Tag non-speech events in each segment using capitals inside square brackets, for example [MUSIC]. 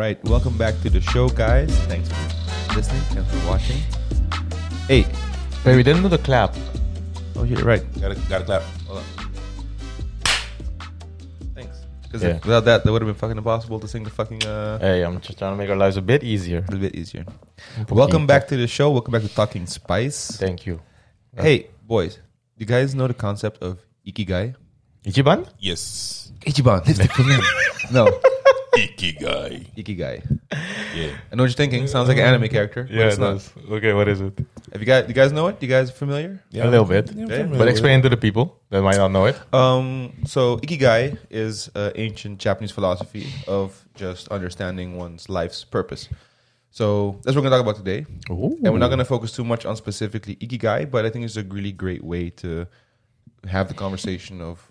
right, welcome back to the show, guys. Thanks for listening and for watching. Hey, Wait, we didn't do the clap. oh, you're right. Gotta, gotta clap. Hold on. Thanks. Because Yeah. without that, that would have been fucking impossible to sing the fucking uh, Hey, I'm just trying to make our lives a bit easier. a bit easier. Welcome back to the show. Welcome back to Talking Spice. Thank you. Hey, boys, you guys know the concept of ikigai? Ichiban? Yes. Ichiban. [LAUGHS] no, Ikigai. ikigai. Yeah. I know what you're thinking. Sounds like an anime character. but it's not. Okay, what is it? Have you guys? You guys know it? You guys familiar? yeah. A little bit. Yeah, I'm Okay. familiar But with explain to the people that might not know it. Um, so ikigai is uh, ancient Japanese philosophy of just understanding one's life's purpose. So that's what we're gonna talk about today, and we're not gonna focus too much on specifically ikigai, but I think it's a really great way to have the conversation of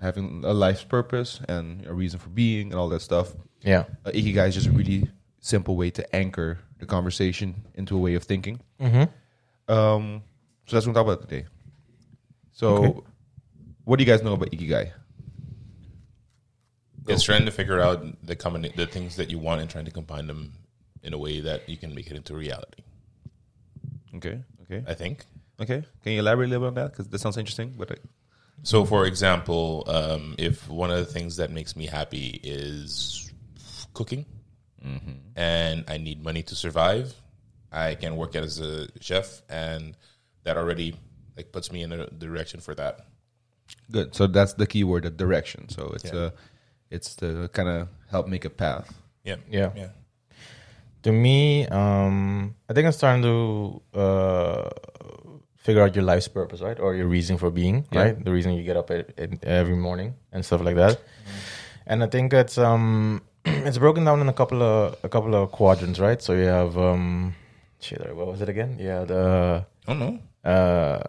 having a life's purpose and a reason for being and all that stuff. Yeah. Uh, ikigai is just a really simple way to anchor the conversation into a way of thinking. Mm-hmm. Um, so that's what we're talking about today. So, Okay. what do you guys know about ikigai? It's trying to figure out the common the things that you want and trying to combine them in a way that you can make it into reality. Okay, okay, I think. okay. Can you elaborate a little bit on that? Because that sounds interesting. But uh, So, for example, um, if one of the things that makes me happy is cooking, and I need money to survive, I can work as a chef, and that already like puts me in a direction for that. good. So that's the key word, the direction. So it's Yeah. uh, it's to kind of help make a path. Yeah, Yeah. yeah. To me, um, I think I'm starting to uh, figure out your life's purpose, right? Or your reason for being, Yeah. right? The reason you get up at, at every morning and stuff like that. And I think it's um, [CLEARS THROAT] it's broken down in a couple of a couple of quadrants, right? So you have um, shit, what was it again? Yeah, the Oh no, uh,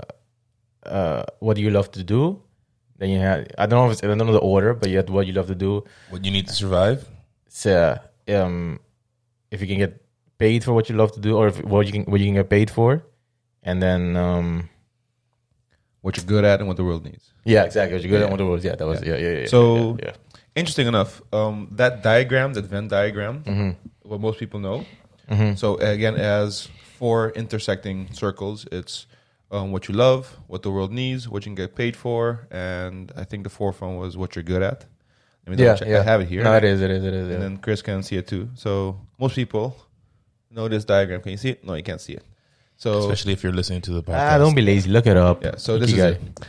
uh, what do you love to do? Then you had I don't know if it's, I don't know the order, but you had what you love to do. what you need to survive? So um, if you can get paid for what you love to do, or if, what you can what you can get paid for, and then um, What you're good at and what the world needs. yeah, exactly. What you're good Yeah. at what the words. Yeah, that was yeah, yeah, yeah. So- yeah, Interesting enough, um, that diagram, that Venn diagram, Mm-hmm. what most people know. So again, as four intersecting circles, it's um, what you love, what the world needs, what you can get paid for, and I think the fourth one was what you're good at. Let me yeah, check. yeah. I have it here. No, it is, it is, it is. and Yeah. then Chris can see it too. So most people know this diagram. Can you see it? No, you can't see it. So Especially if you're listening to the podcast. Ah, don't be lazy. Look it up. yeah, so this Ikigai. is it.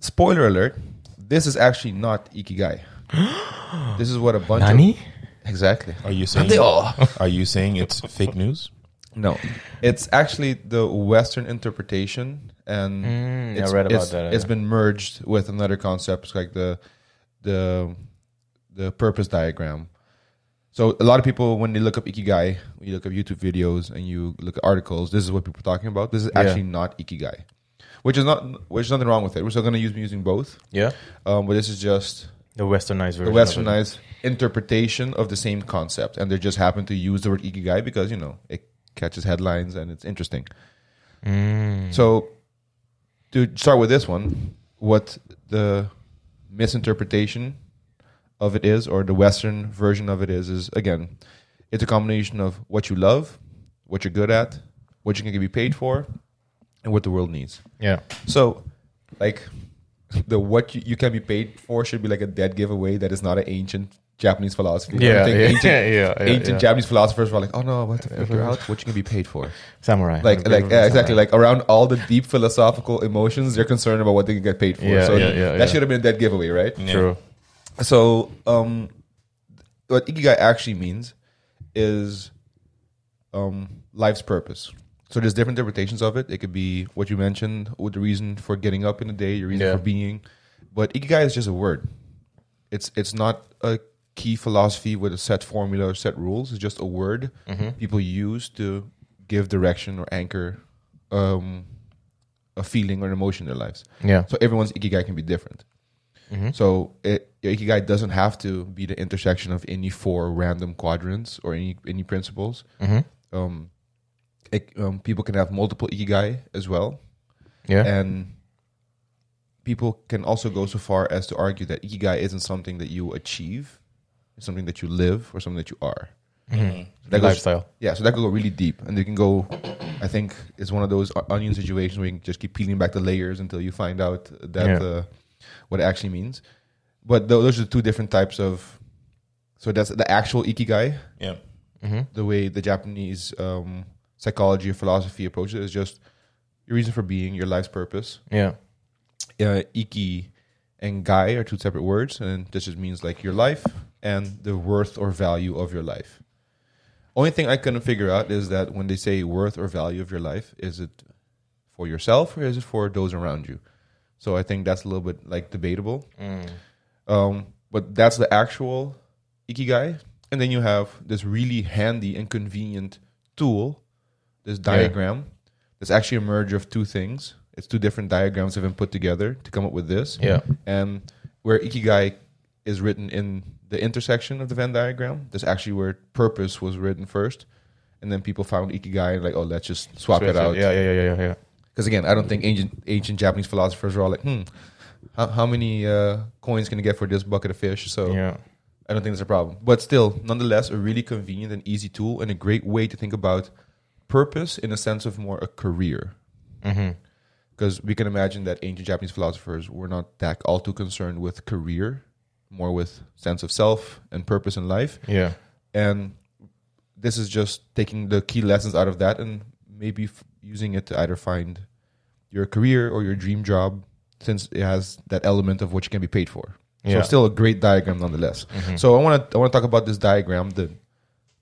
spoiler alert. This is actually not ikigai. [GASPS] this is what a bunch Nani? of exactly. Are you saying? They all. [LAUGHS] Are you saying it's fake news? No, it's actually the Western interpretation, and Mm, I read about it's- that, It's yeah. been merged with another concept, it's like the the the purpose diagram. So a lot of people, when they look up ikigai, when you look up YouTube videos and you look at articles, this is what people are talking about. This is Yeah. actually not ikigai, which is not which is nothing wrong with it. We're still going to use using both, Yeah, um, but this is just the westernized the version. of westernized interpretation of the same concept, and they just happen to use the word ikigai because you know it catches headlines and it's interesting. Mm. So, to start with this one, what the misinterpretation of it is, or the Western version of it is, is again, it's a combination of what you love, what you're good at, what you can be paid for, and what the world needs. Yeah, So, like, [LAUGHS] the what you, you can be paid for should be like a dead giveaway that is not an ancient Japanese philosophy. Yeah, yeah, ancient, [LAUGHS] yeah, yeah, ancient yeah. Japanese philosophers were like, oh no, what to figure out what you can be paid for. samurai. Like, like yeah, exactly. Like around all the deep philosophical emotions, they're concerned about what they can get paid for. Yeah, so yeah, yeah, that should have been a dead giveaway, right? True. So, um, what ikigai actually means is um, life's purpose. So there's different interpretations of it. It could be what you mentioned, with the reason for getting up in the day, your reason Yeah. for being. But ikigai is just a word. It's it's not a key philosophy with a set formula or set rules. It's just a word Mm-hmm. people use to give direction or anchor um, a feeling or an emotion in their lives. Yeah. So everyone's ikigai can be different. Mhm. So it, your ikigai doesn't have to be the intersection of any four random quadrants or any any principles. Mhm. Um, it, um, people can have multiple ikigai as well, Yeah. and people can also go so far as to argue that ikigai isn't something that you achieve. it's something that you live or something that you are. The That goes- lifestyle. Yeah, so that could go really deep, and you can go. I think it's one of those onion situations where you can just keep peeling back the layers until you find out that Yeah. uh, what it actually means. But tho- those are two different types of. So that's the actual ikigai, Yeah. the way the Japanese um, psychology or philosophy approaches it is just your reason for being, your life's purpose. Yeah. Uh, iki and gai are two separate words, and this just means like your life and the worth or value of your life. Only thing I couldn't figure out is that when they say worth or value of your life, is it for yourself or is it for those around you? So I think that's a little bit like debatable. Um, but that's the actual ikigai, and then you have this really handy and convenient tool, this diagram. That's actually a merge of two things. It's two different diagrams have been put together to come up with this. Yeah. And where ikigai is written in the intersection of the Venn diagram, that's actually where purpose was written first. And then people found ikigai and like, oh, let's just swap it out. Yeah, yeah, yeah, yeah, yeah. Because again, I don't think ancient ancient Japanese philosophers were all like, hmm, how, how many uh, coins can I get for this bucket of fish? So Yeah. I don't think that's a problem. But still, nonetheless, a really convenient and easy tool and a great way to think about purpose in a sense of more a career. Mm-hmm. Because we can imagine that ancient Japanese philosophers were not that all too concerned with career, more with sense of self and purpose in life. Yeah. And this is just taking the key lessons out of that and maybe f- using it to either find your career or your dream job, since it has that element of which you can be paid for. So Yeah. still a great diagram nonetheless. So I want to I want to talk about this diagram, the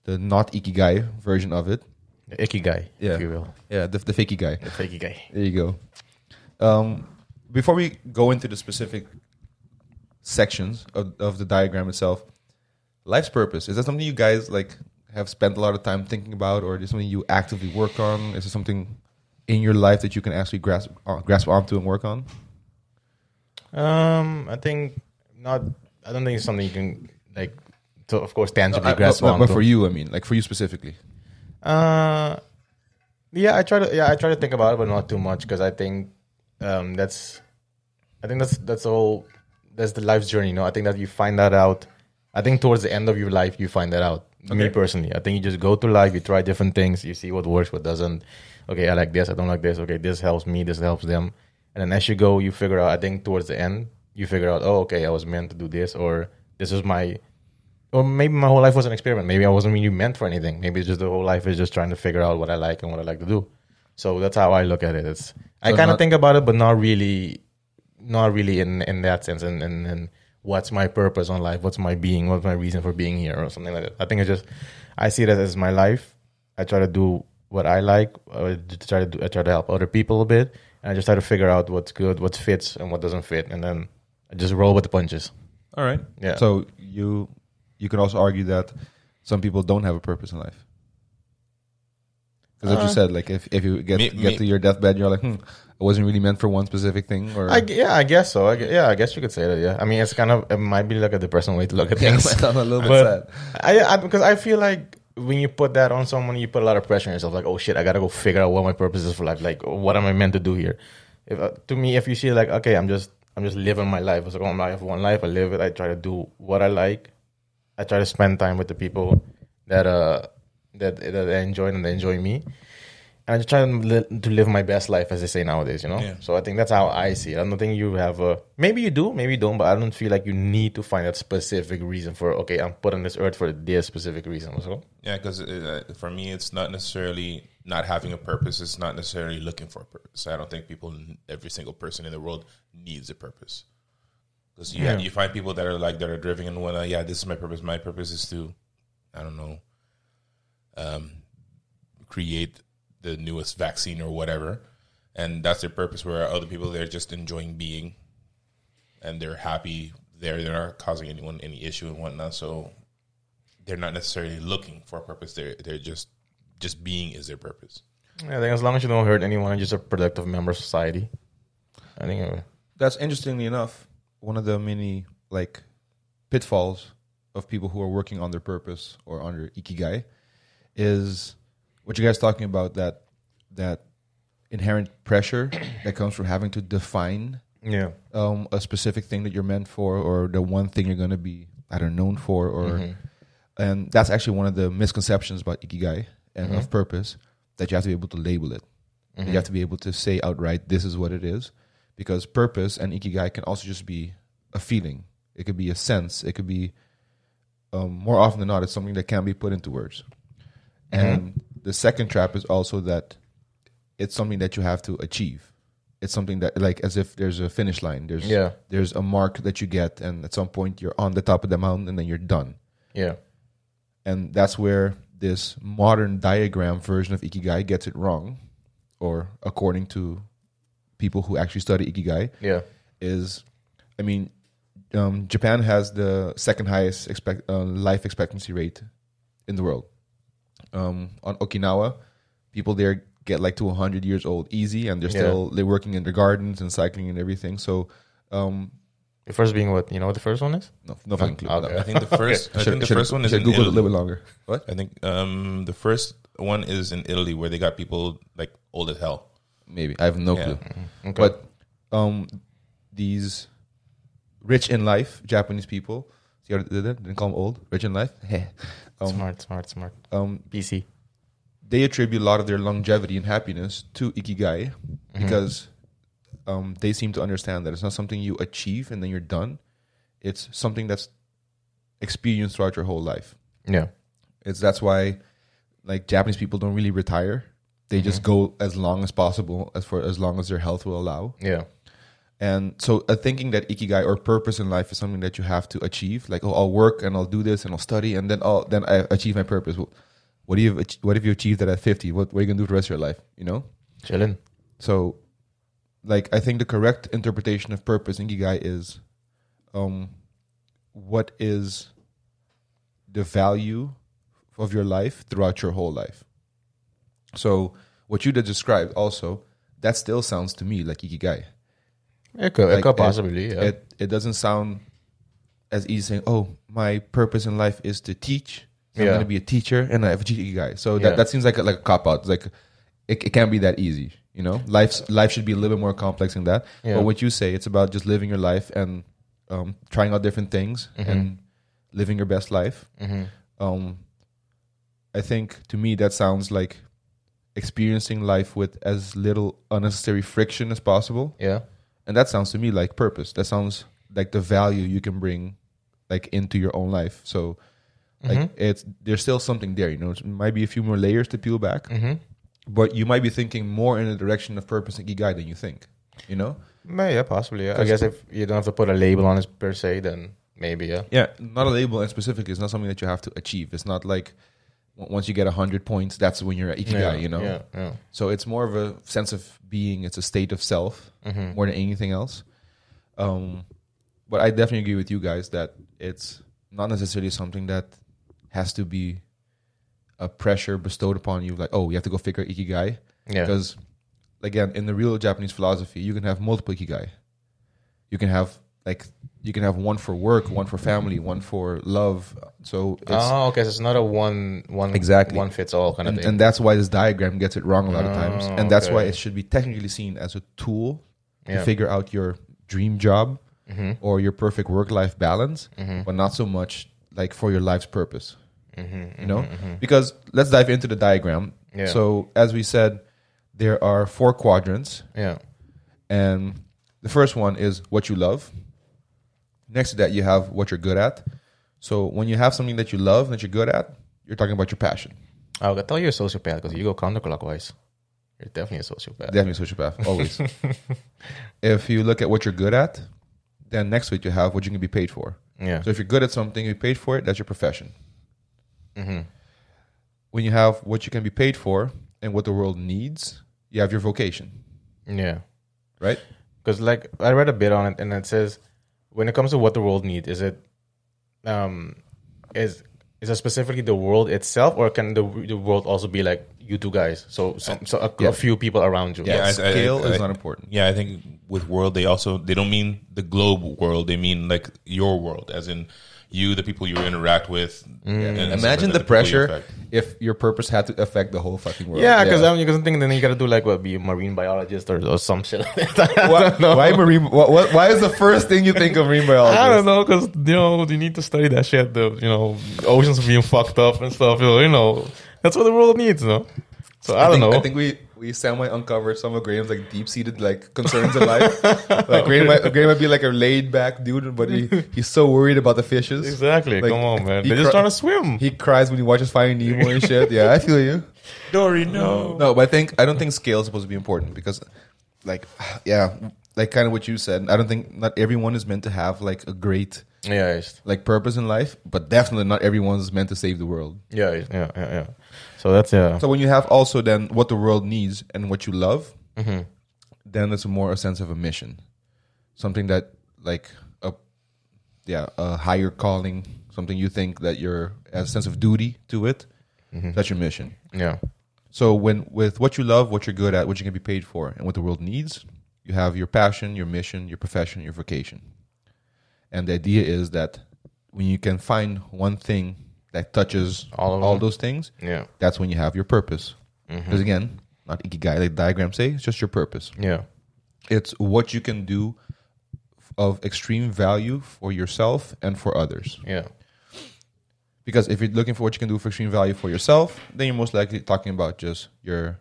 the not ikigai version of it. The icky guy, Yeah. if you will. Yeah, the the fakey guy. The fakey guy. There you go. Um, before we go into the specific sections of, of the diagram itself, life's purpose is that something you guys like have spent a lot of time thinking about, or is it something you actively work on? Is it something in your life that you can actually grasp uh, grasp onto and work on? Um, I think not. I don't think it's something you can like. To, of course, tangibly Uh, grasp but, but onto. for you, I mean, like for you specifically. Uh, yeah, I try to. Yeah, I try to think about it, but not too much because I think um, that's. I think that's that's all. That's the life's journey. You know, I think that you find that out. I think towards the end of your life, you find that out. Me personally, I think you just go through life. You try different things. You see what works, what doesn't. Okay, I like this. I don't like this. Okay, this helps me. This helps them. And then as you go, you figure out. I think towards the end, you figure out. Oh, okay, I was meant to do this, or this is my or maybe my whole life was an experiment. Maybe I wasn't really meant for anything. Maybe it's just the whole life is just trying to figure out what I like and what I like to do. So that's how I look at it. It's I So kind of think about it, but not really, not really in in that sense. And and and what's my purpose on life? What's my being? What's my reason for being here, or something like that. I think it's just I see that as my life. I try to do what I like. I try to do, I try to help other people a bit, and I just try to figure out what's good, what fits, and what doesn't fit, and then I just roll with the punches. All right. Yeah. So you you can also argue that some people don't have a purpose in life. Because like you Uh, said, like if, if you get me- get me- to your deathbed, you're like, hmm, I wasn't really meant for one specific thing, or I, yeah, I guess so. I, yeah, I guess you could say that. Yeah, I mean, it's kind of it might be like a depressing way to look at [LAUGHS] Yeah, things. [LAUGHS] I'm a little bit sad. I, I because I feel like when you put that on someone, you put a lot of pressure on yourself. Like, oh shit, I gotta go figure out what my purpose is for life. Like, what am I meant to do here? If, uh, to me, if you see like, okay, I'm just I'm just living my life. It's like, oh, I have one life. I live it. I try to do what I like. I try to spend time with the people that uh that that I enjoy and they enjoy me. And I just try to, li- to live my best life, as they say nowadays. You know. Yeah. So I think that's how I see it. I don't think you have a maybe you do, maybe you don't, but I don't feel like you need to find that specific reason for okay, I'm put on this earth for this specific reason. So Yeah, because uh, for me, it's not necessarily not having a purpose. It's not necessarily looking for a purpose. I don't think people, every single person in the world, needs a purpose. Because you, Yeah. you find people that are like that are driven and wanna, yeah, this is my purpose. My purpose is to, I don't know, um, create the newest vaccine or whatever, and that's their purpose. Where other people they're just enjoying being, and they're happy there. They're not causing anyone any issue and whatnot. So they're not necessarily looking for a purpose. They're they're just just being is their purpose. yeah, I think as long as you don't hurt anyone, you're just a productive member of society. I think uh, That's interestingly enough one of the many like pitfalls of people who are working on their purpose or on their ikigai is what you guys talking about that that inherent pressure [CLEARS THROAT] that comes from having to define yeah, um, a specific thing that you're meant for or the one thing you're going to be are known for, or and that's actually one of the misconceptions about ikigai and of purpose that you have to be able to label it. You have to be able to say outright, "This is what it is," because purpose and ikigai can also just be a feeling. It could be a sense. It could be um, more often than not, it's something that can be put into words. And the second trap is also that it's something that you have to achieve. It's something that, like, as if there's a finish line. There's Yeah. there's a mark that you get, and at some point you're on the top of the mountain, and then you're done. Yeah. And that's where this modern diagram version of ikigai gets it wrong, or according to people who actually study ikigai, Yeah. is, I mean, um, Japan has the second highest expect, uh, life expectancy rate in the world. Um, on Okinawa, people there get like to 100 years old easy, and they're Yeah. still they're working in their gardens and cycling and everything. So, um, The first being what? You know what the first one is? no, nothing. included. Okay. No. I think the first. I think the Should- first one is should in Google it a little bit longer. What? I think um, the first one is in Italy where they got people like old as hell. Maybe I have no Yeah. clue. Okay. But um, these rich in life Japanese people, see how they did? Didn't call them old, rich in life. [LAUGHS] um, smart, smart, smart. um, PC. they attribute a lot of their longevity and happiness to ikigai because um, they seem to understand that it's not something you achieve and then you're done. It's something that's experienced throughout your whole life. Yeah. It's that's why like Japanese people don't really retire. They just go as long as possible as for as long as their health will allow. Yeah. And so, uh, thinking that ikigai or purpose in life is something that you have to achieve, like oh, I'll work and I'll do this and I'll study and then I'll then I achieve my purpose. Well, what do you what if you achieved that at fifty? What, what are you gonna do for the rest of your life? You know. Chilling. So, like I think the correct interpretation of purpose in ikigai is, um, what is the value of your life throughout your whole life. So, what you just described also that still sounds to me like ikigai. It could, it Like, could it- possibly, yeah. It it doesn't sound as easy saying, "Oh, my purpose in life is to teach. So I'm going to be a teacher, and I have a guy." So Yeah. that, that seems like a, like a cop out. It's like it, it can't be that easy, you know. Life's life should be a little bit more complex than that. Yeah. But what you say, it's about just living your life and um, trying out different things Mm-hmm. and living your best life. Um, I think to me that sounds like experiencing life with as little unnecessary friction as possible yeah. And that sounds to me like purpose that sounds like the value you can bring like into your own life so like Mm-hmm. it's there's still something there you know it might be a few more layers to peel back Mm-hmm. but you might be thinking more in the direction of purpose and ikigai than you think you know May- Yeah, possibly. Yeah. I guess if you don't have to put a label on it per se, then maybe, yeah. yeah not a label and specifically it's not something that you have to achieve it's not like once you get 100 points that's when you're at ikigai yeah, you know Yeah, yeah. So it's more of a sense of being. It's a state of self Mm-hmm. more than anything else. Um, but I definitely agree with you guys that it's not necessarily something that has to be a pressure bestowed upon you. Like, oh, you have to go figure ikigai. Yeah. Because again, in the real Japanese philosophy, you can have multiple ikigai. You can have like you can have one for work, one for family, one for love. So it's, oh, okay. So it's not a one, one, Exactly. one fits all kind of thing. and that's why this diagram gets it wrong a lot of ah, times Oh, and that's why it should be technically seen as a tool to Yeah. figure out your dream job Mm-hmm. or your perfect work-life balance mm-hmm. but not so much like for your life's purpose mm-hmm, you mm-hmm, know because let's dive into the diagram Mm-hmm. Yeah. so as we said there are four quadrants yeah. and the first one is what you love next to that you have what you're good at so when you have something that you love that you're good at you're talking about your passion Oh, I tell you're a sociopath because you go counterclockwise. You're definitely a sociopath. Definitely a sociopath, always. [LAUGHS] if you look at what you're good at, then next to it you have what you can be paid for. yeah. So if you're good at something, you paid for it, that's your profession. Mm-hmm. When you have what you can be paid for and what the world needs, you have your vocation, Yeah. right? Because like I read a bit on it, and it says when it comes to what the world needs, is it um is is it specifically the world itself, or can the the world also be like you two guys? So some so a, Yeah. a few people around you. Yeah, Yeah, I- I- scale I- is I- not important. Yeah, I think with world they also they don't mean the globe world. They mean like your world, as in you, the people you interact with. Mm. and Imagine like the that, people you pressure if your purpose had to affect the whole fucking world. Yeah, because I'm because I'm thinking then you gotta do like what be a marine biologist or, or some shit. Like that. [LAUGHS] why, why marine? What, what, why is the first thing you think of marine biologist? [LAUGHS] I don't know because you know you need to study that shit. The you know oceans being fucked up and stuff. You know, you know that's what the world needs. You know. So I, I don't think, know. I think we we semi uncovered some of Graham's like deep seated like concerns in life. [LAUGHS] like Graham might, Graham might be like a laid back dude, but he, he's so worried about the fishes. exactly. Like, Come on, man. he They're just cry- trying to swim. He cries when he watches Finding Nemo and shit. Yeah, I feel you. [LAUGHS] Dory, no. No, but I think I don't think scale is supposed to be important because, like, [SIGHS] yeah, like kind of what you said. I don't think not everyone is meant to have like a great yeah, like purpose in life, but definitely not everyone's meant to save the world. yeah, yeah, yeah, yeah. So that's yeah. So when you have also then what the world needs and what you love, Mm-hmm. then it's more a sense of a mission, something that like a yeah a higher calling, something you think that you're has a sense of duty to it. Mm-hmm. That's your mission. yeah, So when with what you love, what you're good at, what you can be paid for, and what the world needs, you have your passion, your mission, your profession, your vocation. And the idea is that when you can find one thing that touches All all, them. those things, yeah, that's when you have your purpose. Mm-hmm. Because again, not ikigai like diagrams say, it's just your purpose. yeah, It's what you can do of extreme value for yourself and for others. yeah, Because if you're looking for what you can do for extreme value for yourself, then you're most likely talking about just your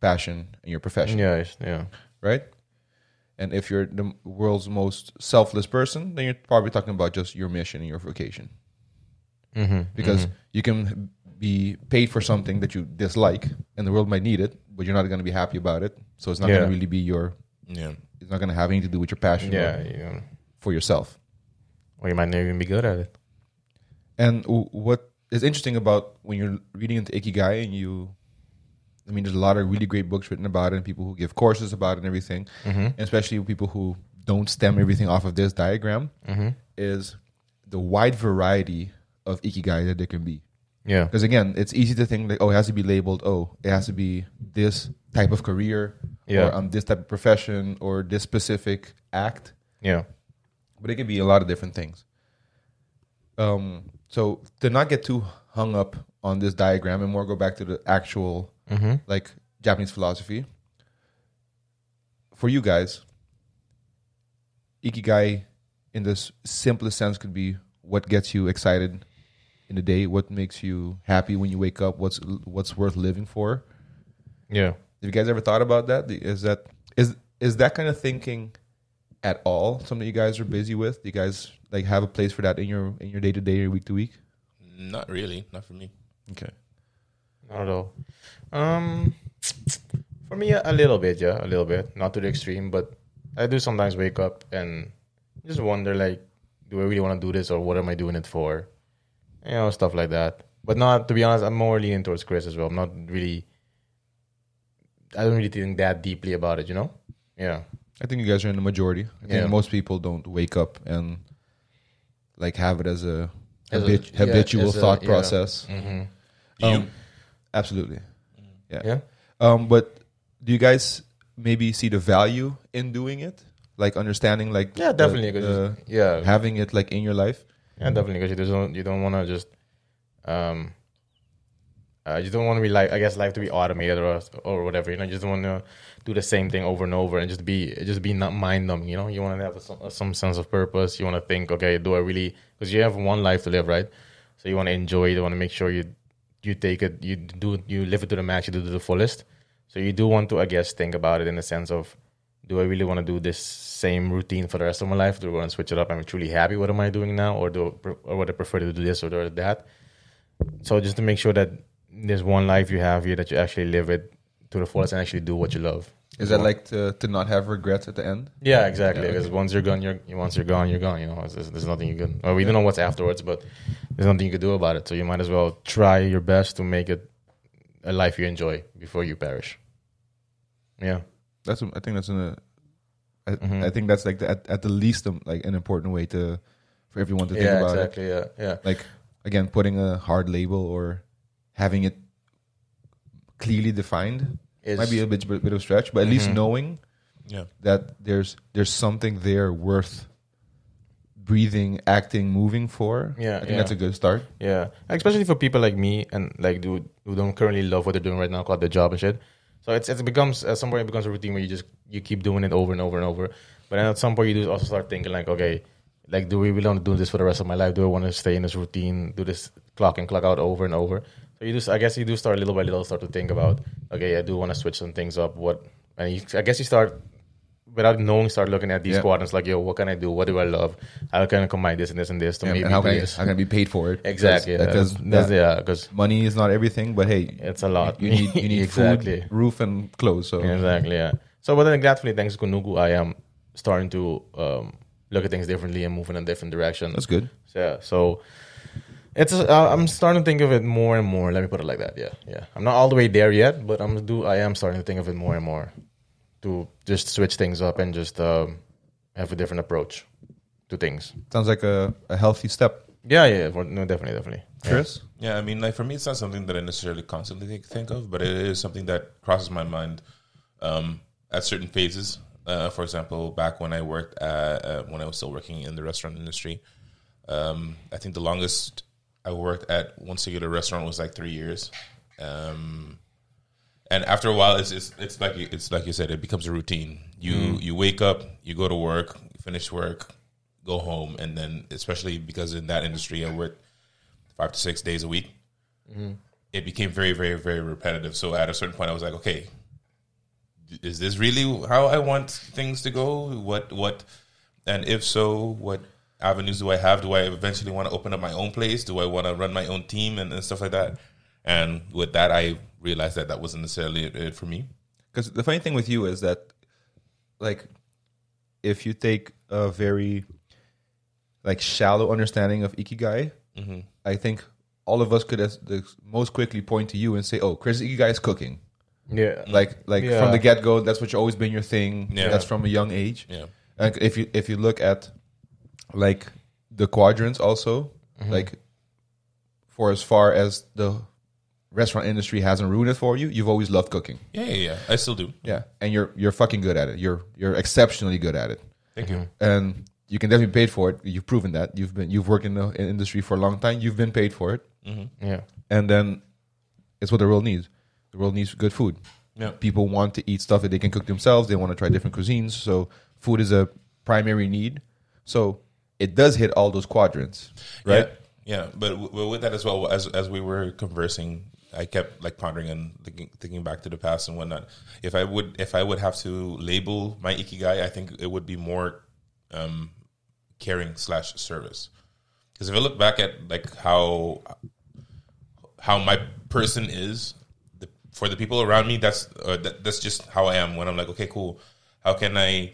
passion and your profession, yeah, yeah, right? And if you're the world's most selfless person, then you're probably talking about just your mission and your vocation. mm-hmm. Because you can be paid for something that you dislike, and the world might need it, but you're not going to be happy about it. So it's not Yeah. going to really be your. Yeah. It's not going to have anything to do with your passion yeah, yeah. for yourself. Or you might not even be good at it. And w- what is interesting about when you're reading into Ikigai and you, I mean, there's a lot of really great books written about it and people who give courses about it and everything, and especially people who don't stem everything off of this diagram, is the wide variety of Ikigai that there can be. Yeah, Because again, it's easy to think like, oh, it has to be labeled, oh, it has to be this type of career, Yeah. or um, this type of profession, or this specific act yeah, but it can be a lot of different things. Um, so to not get too hung up on this diagram and more go back to the actual mm-hmm. like Japanese philosophy. For you guys, ikigai, in this simplest sense, could be what gets you excited in the day, what makes you happy when you wake up, what's what's worth living for. yeah. Have you guys ever thought about that? Is that is is that kind of thinking at all something you guys are busy with? Do you guys like have a place for that in your in your day to day or week to week? Not really. Not for me. Okay. Not at all. Um, for me, a little bit, yeah, a little bit. Not to the extreme, but I do sometimes wake up and just wonder, like, do I really want to do this, or what am I doing it for? You know, stuff like that. But not to be honest, I'm more leaning towards Chris as well. I'm not really. I don't really think that deeply about it, you know. Yeah, I think you guys are in the majority. I think Yeah. most people don't wake up and like have it as a, As a- habit- yeah, habitual as a- thought yeah. process. mm-hmm. Do you? Um, absolutely. Yeah. yeah, Um, but do you guys maybe see the value in doing it? Like understanding, like yeah, the- the- yeah, having it like in your life. Yeah, definitely because you don't you don't want to just um uh, you don't want to be like I guess life to be automated or or whatever. You know, you just want to do the same thing over and over and just be just be not mind numbing. You know, you want to have some, some sense of purpose. You want to think, okay, do I really? Because you have one life to live, right? So you want to enjoy. it. You want to make sure you you take it, you do you live it to the max, you do it to the fullest. So you do want to, I guess, think about it in the sense of, do I really want to do this same routine for the rest of my life? Do I want to switch it up? I'm truly happy? What am I doing now, or do or would I prefer to do this or that? So just to make sure that there's one life you have here that you actually live it to the fullest and actually do what you love. Is that like to, to not have regrets at the end? Yeah, exactly. Yeah, Because once you're gone, you're once you're gone, you're gone. You know, there's, there's nothing you can. Well, we don't know what's afterwards, but there's nothing you can do about it. So you might as well try your best to make it a life you enjoy before you perish. Yeah, That's I think that's in a. I, Mhm. I think that's like the, at, at the least um, like an important way to for everyone to think yeah, about it. exactly. Yeah, yeah, Like again, putting a hard label or having it clearly defined Is- might be a bit bit of a stretch, but at least Mhm. knowing Yeah. that there's there's something there worth breathing, acting, moving for. Yeah, I think yeah. that's a good start. Yeah, especially for people like me and like who who don't currently love what they're doing right now, called their job and shit. So it's it becomes at some point it becomes a routine where you just you keep doing it over and over and over. But then at some point you do also start thinking like, okay, like do we really want to do this for the rest of my life? Do I want to stay in this routine, do this clock in clock out over and over? So you just I guess you do start little by little start to think about, okay, I do want to switch some things up. What and you, I guess you start without knowing, start looking at these Yeah. quadrants like, yo, what can I do? What do I love? How can I combine this and this and this to And, maybe and how, can I, how can I be paid for it? Exactly. Because Because yeah, because money is not everything, but hey, it's a lot. you need you [LAUGHS] need exactly. food, roof, and clothes. So Exactly. Yeah. So, but then gladly, thanks to Kunuku, I am starting to um, look at things differently and move in a different direction. that's good. So, yeah. So it's uh, I'm starting to think of it more and more. Let me put it like that. Yeah. Yeah. I'm not all the way there yet, but I'm do I am starting to think of it more and more to just switch things up and just um, have a different approach to things. Sounds like a, a healthy step. Yeah. Yeah. yeah. No, definitely. Definitely. Yeah. Chris, Yeah, I mean, like for me, it's not something that I necessarily constantly think, think of, but it is something that crosses my mind um, at certain phases. Uh, for example, back when I worked at, uh, when I was still working in the restaurant industry, um, I think the longest I worked at one singular restaurant was like three years. Um, and after a while, it's, it's it's like you, it's like you said, it becomes a routine. You you wake up, you go to work, you finish work, go home, and then especially because in that industry, I worked five to six days a week. It became very, very, very repetitive. So at a certain point, I was like, okay, is this really how I want things to go? What, what, and if so, what avenues do I have? Do I eventually want to open up my own place? Do I want to run my own team and, and stuff like that? And with that, I realized that that wasn't necessarily it, it for me. because the funny thing with you is that, like, if you take a very like shallow understanding of ikigai, Mm-hmm. I think all of us could as the most quickly point to you and say, "Oh, Chris ikigai is cooking." Yeah. Like, like Yeah. from the get go, that's what's always been your thing. Yeah. That's from a young age. Yeah. Like if you if you look at like the quadrants also, mm-hmm. like for as far as the restaurant industry hasn't ruined it for you, you've always loved cooking. Yeah, yeah, yeah. I still do. Yeah, and you're you're fucking good at it. You're you're exceptionally good at it, Thank you. Mm-hmm. and you can definitely be paid for it. You've proven that. You've been you've worked in the industry for a long time. You've been paid for it, mm-hmm. Yeah. and then it's what the world needs. The world needs good food. Yeah. People want to eat stuff that they can cook themselves. They want to try different cuisines. So food is a primary need. So it does hit all those quadrants, right? Yeah, yeah. But w- w- with that as well, as as we were conversing, I kept like pondering and thinking, thinking back to the past and whatnot. If I would, if I would have to label my ikigai, I think it would be more um, caring slash service. Because if I look back at like how how my person is the, for the people around me, that's uh, that, that's just how I am. When I'm like, okay, cool. How can I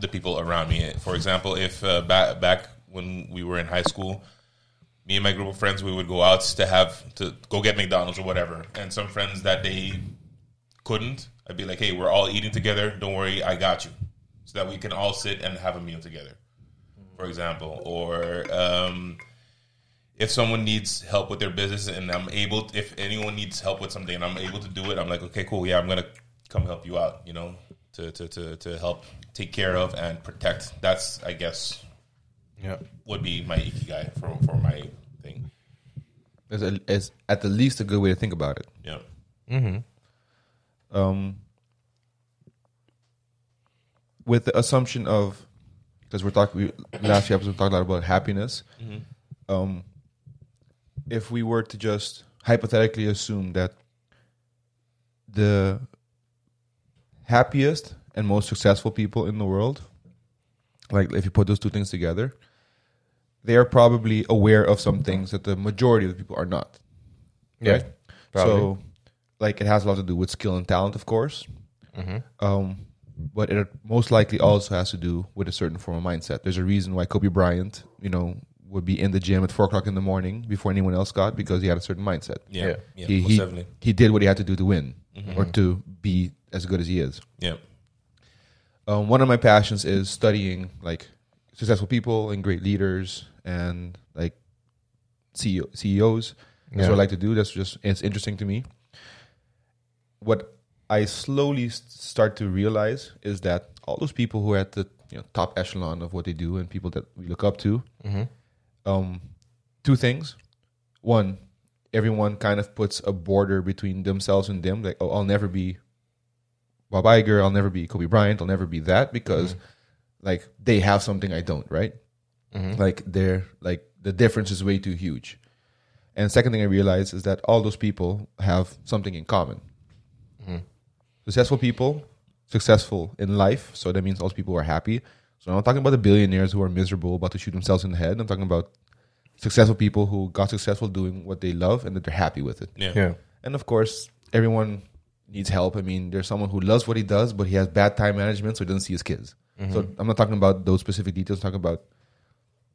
the people around me. For example, if uh, back back when we were in high school, me and my group of friends we would go out to have to go get McDonald's or whatever, and some friends that they couldn't, I'd be like, "Hey, we're all eating together. Don't worry, I got you," so that we can all sit and have a meal together. For example, or um, if someone needs help with their business and I'm able, if anyone needs help with something and I'm able to do it, I'm like, okay, cool, yeah, I'm gonna come help you out, you know, to to to, to help take care of and protect. That's, I guess, Yeah. would be my ikigai for for my thing. It's, a, it's at the least a good way to think about it. Yeah, Mm-hmm. um, with the assumption of because we're talking we, last few episodes we talked a lot about happiness. Um, if we were to just hypothetically assume that the happiest and most successful people in the world, like if you put those two things together, they are probably aware of some things that the majority of the people are not. Yeah. Right? Probably. So, like, it has a lot to do with skill and talent, of course. Um, but it most likely also has to do with a certain form of mindset. There's a reason why Kobe Bryant, you know, would be in the gym at four o'clock in the morning before anyone else got because he had a certain mindset. yeah, Yeah. yeah, he, he, he did what he had to do to win or to be as good as he is. Yeah, Um, one of my passions is studying like successful people and great leaders and like CEO, CEOs. That's Yeah. what I like to do. That's just it's interesting to me. What I slowly start to realize is that all those people who are at the you know top echelon of what they do and people that we look up to. Um, two things. One, everyone kind of puts a border between themselves and them. Like, oh, I'll never be Bob Iger. I'll never be Kobe Bryant. I'll never be that because, mm-hmm. like, they have something I don't. Right? Mm-hmm. Like, they're like the difference is way too huge. And second thing I realized is that all those people have something in common. Mm-hmm. Successful people, successful in life. So that means all those people are happy. So I'm not talking about the billionaires who are miserable, about to shoot themselves in the head. I'm talking about successful people who got successful doing what they love and that they're happy with it. Yeah. Yeah. And of course, everyone needs help. I mean, there's someone who loves what he does, but he has bad time management, so he doesn't see his kids. So mm-hmm. I'm not talking about those specific details. I'm talking about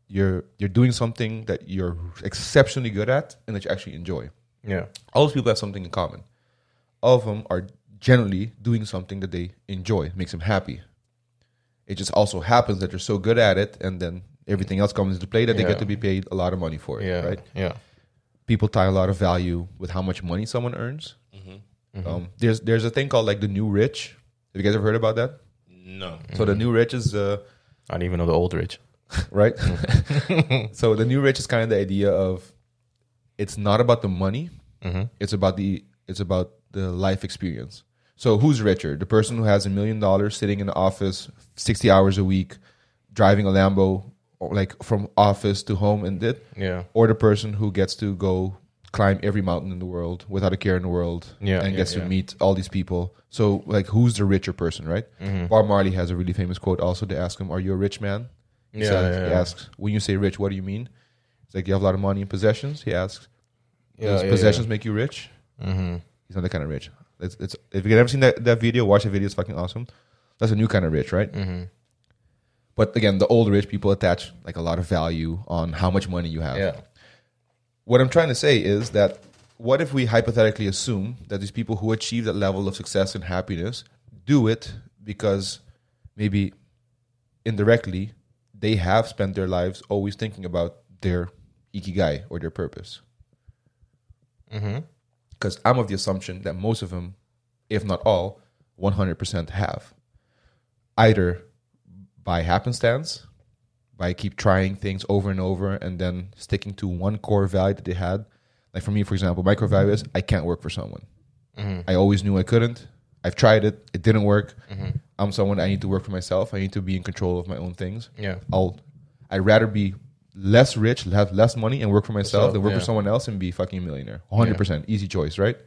you're you're doing something that you're exceptionally good at and that you actually enjoy. Yeah. All those people have something in common. All of them are generally doing something that they enjoy, makes them happy. It just also happens that they're so good at it, and then everything else comes into play that they Yeah. get to be paid a lot of money for it. Yeah. Right? Yeah. People tie a lot of value with how much money someone earns. Um, there's there's a thing called like the new rich. Have you guys ever heard about that? No. So the new rich is uh, I don't even know the old rich. [LAUGHS] right? [LAUGHS] so the new rich is kind of the idea of it's not about the money, it's about the it's about the life experience. So who's richer? The person who has a million dollars sitting in the office 60 hours a week, driving a Lambo like from office to home and did? Yeah. or the person who gets to go climb every mountain in the world without a care in the world Yeah, and yeah, gets yeah. to meet all these people. So like who's the richer person, right? Mm-hmm. Bob Marley has a really famous quote also to ask him, Are you a rich man? He, Yeah, says, he asks, When you say rich, what do you mean? It's like you have a lot of money and possessions. He asks. Does possessions make you rich? Mm-hmm. He's not that kind of rich. It's, it's if you've ever seen that, that video, watch the video. It's fucking awesome. That's a new kind of rich, right? Mm-hmm. But again, the old rich people attach like a lot of value on how much money you have. Yeah. What I'm trying to say is that what if we hypothetically assume that these people who achieve that level of success and happiness do it because maybe indirectly they have spent their lives always thinking about their ikigai or their purpose? Mm-hmm. Because I'm of the assumption that most of them, if not all, 100% have. Either by happenstance, by keep trying things over and over and then sticking to one core value that they had. Like for me, for example, my core value is I can't work for someone. I always knew I couldn't. I've tried it, it didn't work. I'm someone I need to work for myself. I need to be in control of my own things. Yeah. I'll I'd rather be less rich, have less money, and work for myself So, than work yeah. for someone else and be fucking a millionaire. 100 percent easy choice, right?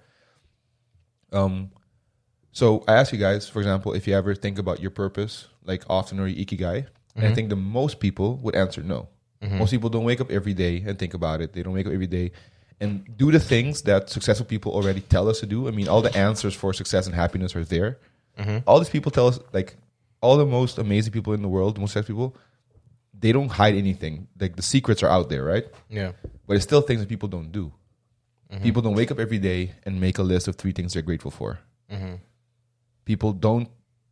Um, so I ask you guys, for example, if you ever think about your purpose, like often or your ikigai, and I mm-hmm. think the most people would answer no. Mm-hmm. Most people don't wake up every day and think about it. They don't wake up every day and do the things that successful people already tell us to do. I mean, all the answers for success and happiness are there. Mm-hmm. All these people tell us, like, all the most amazing people in the world, the most successful people, they don't hide anything. Like the secrets are out there, right? Yeah. But it's still things that people don't do. People don't wake up every day and make a list of three things they're grateful for. People don't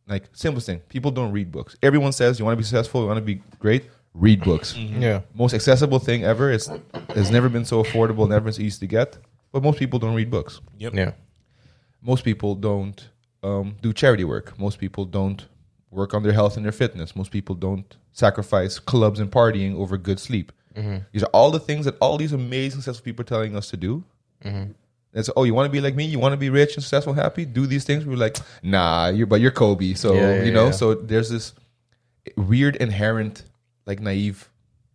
like simplest thing. People don't read books. Everyone says you want to be successful, you want to be great. Read books. Mm-hmm. Yeah. Most accessible thing ever. It's has never been so affordable, never been so easy to get. But most people don't read books. Yep. Yeah. Most people don't um, do charity work. Most people don't work on their health and their fitness. Most people don't sacrifice clubs and partying over good sleep. Mm-hmm. These are all the things that all these amazing successful people are telling us to do. Mm-hmm. It's oh, you want to be like me? You want to be rich and successful, and happy? Do these things. We're like, nah, you're, but you're Kobe, so Yeah, yeah, you know. yeah. So there's this weird inherent, like naive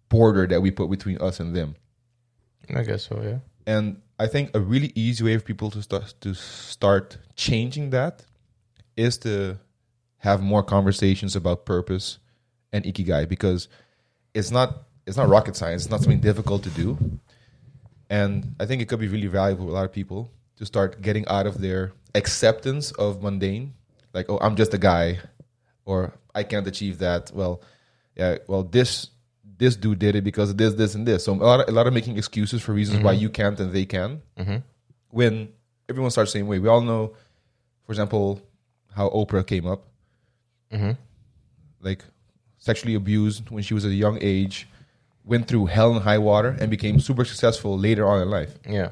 border that we put between us and them. I guess so. Yeah. And I think a really easy way for people to start to start changing that is to have more conversations about purpose and ikigai because it's not it's not rocket science. It's not something difficult to do. And I think it could be really valuable for a lot of people to start getting out of their acceptance of mundane, like, oh, I'm just a guy, or I can't achieve that. Well, yeah, well, this this dude did it because of this, this, and this. So a lot of, a lot of making excuses for reasons why mm-hmm. you can't and they can. Mm-hmm. When everyone starts the same way, we all know, for example, how Oprah came up, mm-hmm. like sexually abused when she was at a young age, went through hell and high water, and became super successful later on in life Yeah.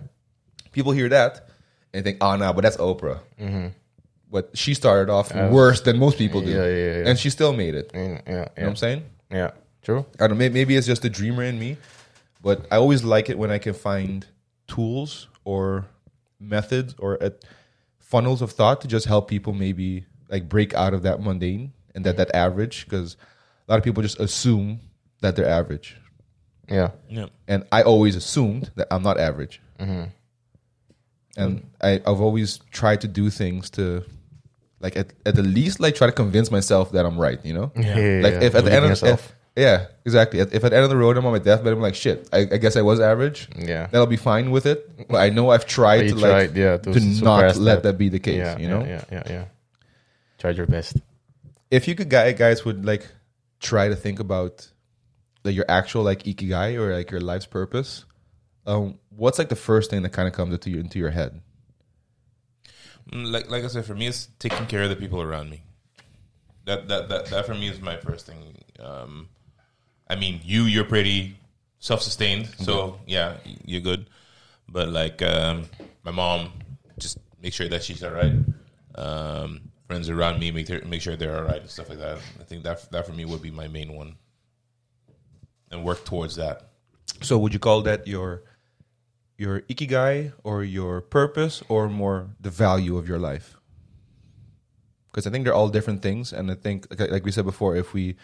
people hear that and think, oh no, but that's Oprah. but she started off worse than most people do, Yeah, yeah, yeah. and she still made it. You Mm, yeah, know what I'm saying? yeah. True. I don't know. Maybe it's just the dreamer in me, but I always like it when I can find tools or methods or uh, funnels of thought to just help people maybe like break out of that mundane and that that average because a lot of people just assume that they're average, Yeah. Yeah. and I always assumed that I'm not average, mm-hmm. and I, I've always tried to do things to. Like at, at the least, like try to convince myself that I'm right. You know, Yeah. yeah, like yeah. if at the end of yourself. if, yeah exactly if at the end of the road i'm on my deathbed i'm like shit i, I guess i was average Yeah. then i'll be fine with it but i know i've tried You to like yeah, to to, not suppress let that. that. be the case yeah, you know Yeah, yeah, yeah, yeah. Tried your best. if you could guy guys would like try to think about like your actual like ikigai or like your life's purpose um what's like the first thing that kind of comes into your into your head Mm, Like like I said, for me, it's taking care of the people around me. That that that that for me is my first thing. Um, I mean, you you're pretty self sustained, so yeah, you're good. But like um, my mom, just make sure that she's all right. Um, friends around me, make make sure they're all right and stuff like that. I think that that for me would be my main one, and work towards that. so would you call that your your ikigai or your purpose or more the value of your life because i think they're all different things and i think like, like we said before if we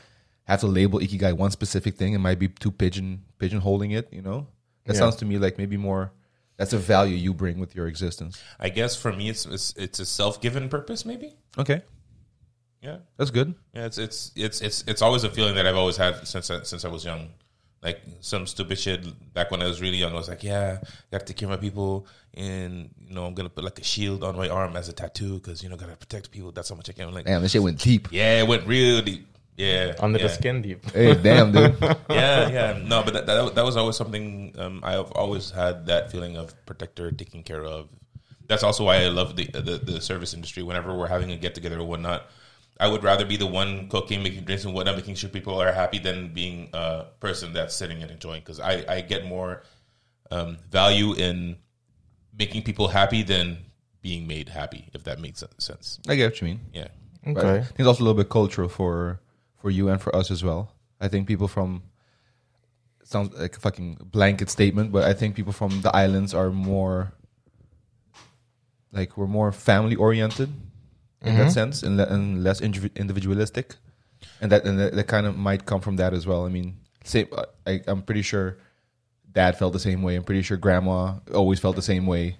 have to label ikigai one specific thing it might be too pigeon pigeonholing it you know that Yeah. sounds to me like maybe more that's a value you bring with your existence I guess for me, it's it's, it's a self given purpose, maybe. okay Yeah. that's good Yeah, it's it's it's it's it's always a feeling that I've always had since I, since I was young. Like some stupid shit back when I was really young. I was like, yeah, I got to take care of my people, and you know, I'm gonna put like a shield on my arm as a tattoo because you know, gotta protect people. That's how much I can. Like, damn this shit went deep yeah, it went real deep. Yeah, Under yeah. the skin deep. [LAUGHS] hey damn dude [LAUGHS] yeah, yeah. No, but that, that that was always something um, I've always had that feeling of protector, taking care of. That's also why I love the the, the service industry. Whenever we're having a get together or whatnot, I would rather be the one cooking, making drinks and whatnot, making sure people are happy than being a person that's sitting and enjoying. Because I I get more um, value in making people happy than being made happy. If that makes sense. i get what you mean Yeah. But Okay. I think it's also a little bit cultural for for you and for us as well. I think people from sounds like a fucking blanket statement, but I think people from the islands are more like we're more family oriented in that mm-hmm. sense and, le- and less indivi- individualistic, and that and that, that kind of might come from that as well. I mean, same. I, I'm pretty sure dad felt the same way. I'm pretty sure grandma always felt the same way.